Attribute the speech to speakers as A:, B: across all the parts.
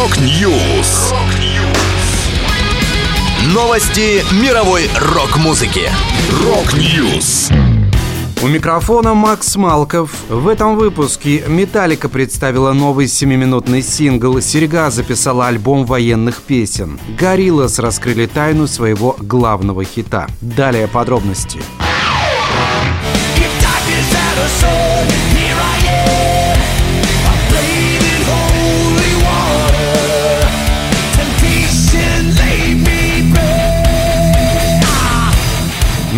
A: Rock News. Новости мировой рок-музыки. Rock News.
B: У микрофона Макс Малков. В этом выпуске Металлика представила новый семиминутный сингл, Серега записала альбом военных песен. Gorillaz раскрыли тайну своего главного хита. Далее подробности.
C: Here I am.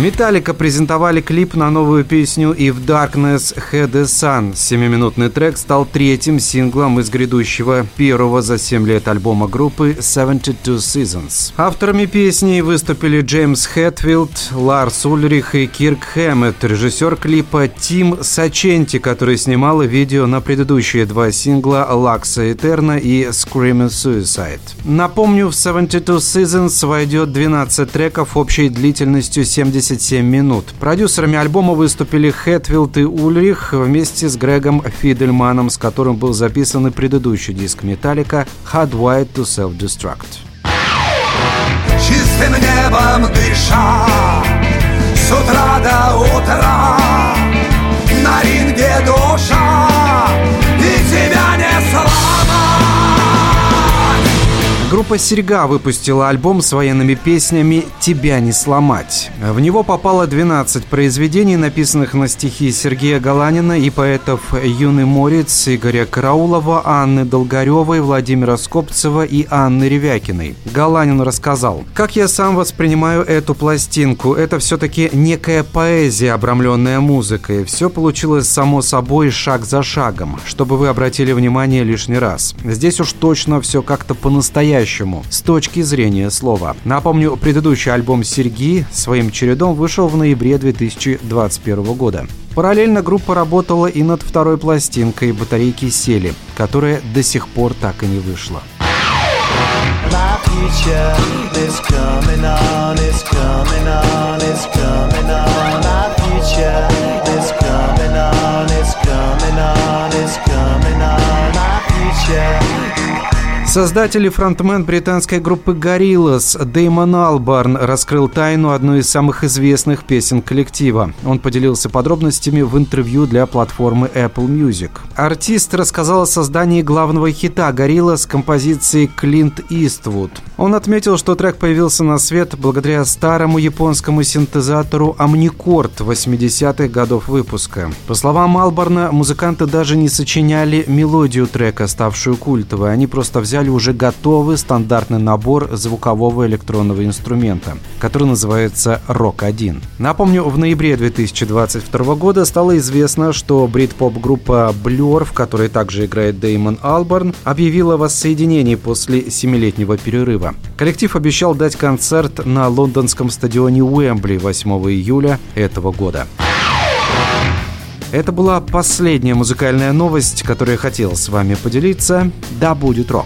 B: Металлика презентовали клип на новую песню «If Darkness Had a Sun». Семиминутный трек стал третьим синглом из грядущего первого за 7 лет альбома группы «72 Seasons». Авторами песни выступили Джеймс Хэтфилд, Ларс Ульрих и Кирк Хэммет, режиссер клипа Тим Саченти, который снимал видео на предыдущие два сингла «Лакса Этерна» и «Screaming Suicide». Напомню, в «72 Seasons» войдет 12 треков общей длительностью 77 минут. Продюсерами альбома выступили Хэтфилд и Ульрих вместе с Грегом Фидельманом, с которым был записан и предыдущий диск Металлика «Hardwired to Self-Destruct».
D: чистым небом дыша
B: Группа «Серега» выпустила альбом с военными песнями «Тебя не сломать». В него попало 12 произведений, написанных на стихи Сергея Галанина и поэтов Юны Морец, Игоря Караулова, Анны Долгаревой, Владимира Скопцева и Анны Ревякиной. Галанин рассказал, «Как я сам воспринимаю эту пластинку, это все-таки некая поэзия, обрамленная музыкой. Все получилось само собой, шаг за шагом, чтобы вы обратили внимание лишний раз. Здесь уж точно все как-то по-настоящему, с точки зрения слова. Напомню, предыдущий альбом Серги своим чередом вышел в ноябре 2021 года. Параллельно группа работала и над второй пластинкой «Батарейки сели», которая до сих пор так и не вышла.
E: My future is coming on, it's coming on,
B: Создатель и фронтмен британской группы Gorillaz Дэймон Албарн раскрыл тайну одной из самых известных песен коллектива. Он поделился подробностями в интервью для платформы Apple Music. Артист рассказал о создании главного хита Gorillaz композиции Клинт Иствуд. Он отметил, что трек появился на свет благодаря старому японскому синтезатору Omnichord 80-х годов выпуска. По словам Албарна, музыканты даже не сочиняли мелодию трека, ставшую культовой. Они просто взяли уже готовый стандартный набор звукового электронного инструмента, который называется Rock 1. Напомню, в ноябре 2022 года стало известно, что брит-поп-группа Blur, в которой также играет Дэймон Албарн, объявила о воссоединении после семилетнего перерыва. Коллектив обещал дать концерт на лондонском стадионе Уэмбли 8 июля этого года. Это была последняя музыкальная новость, которую я хотел с вами поделиться. Да будет рок!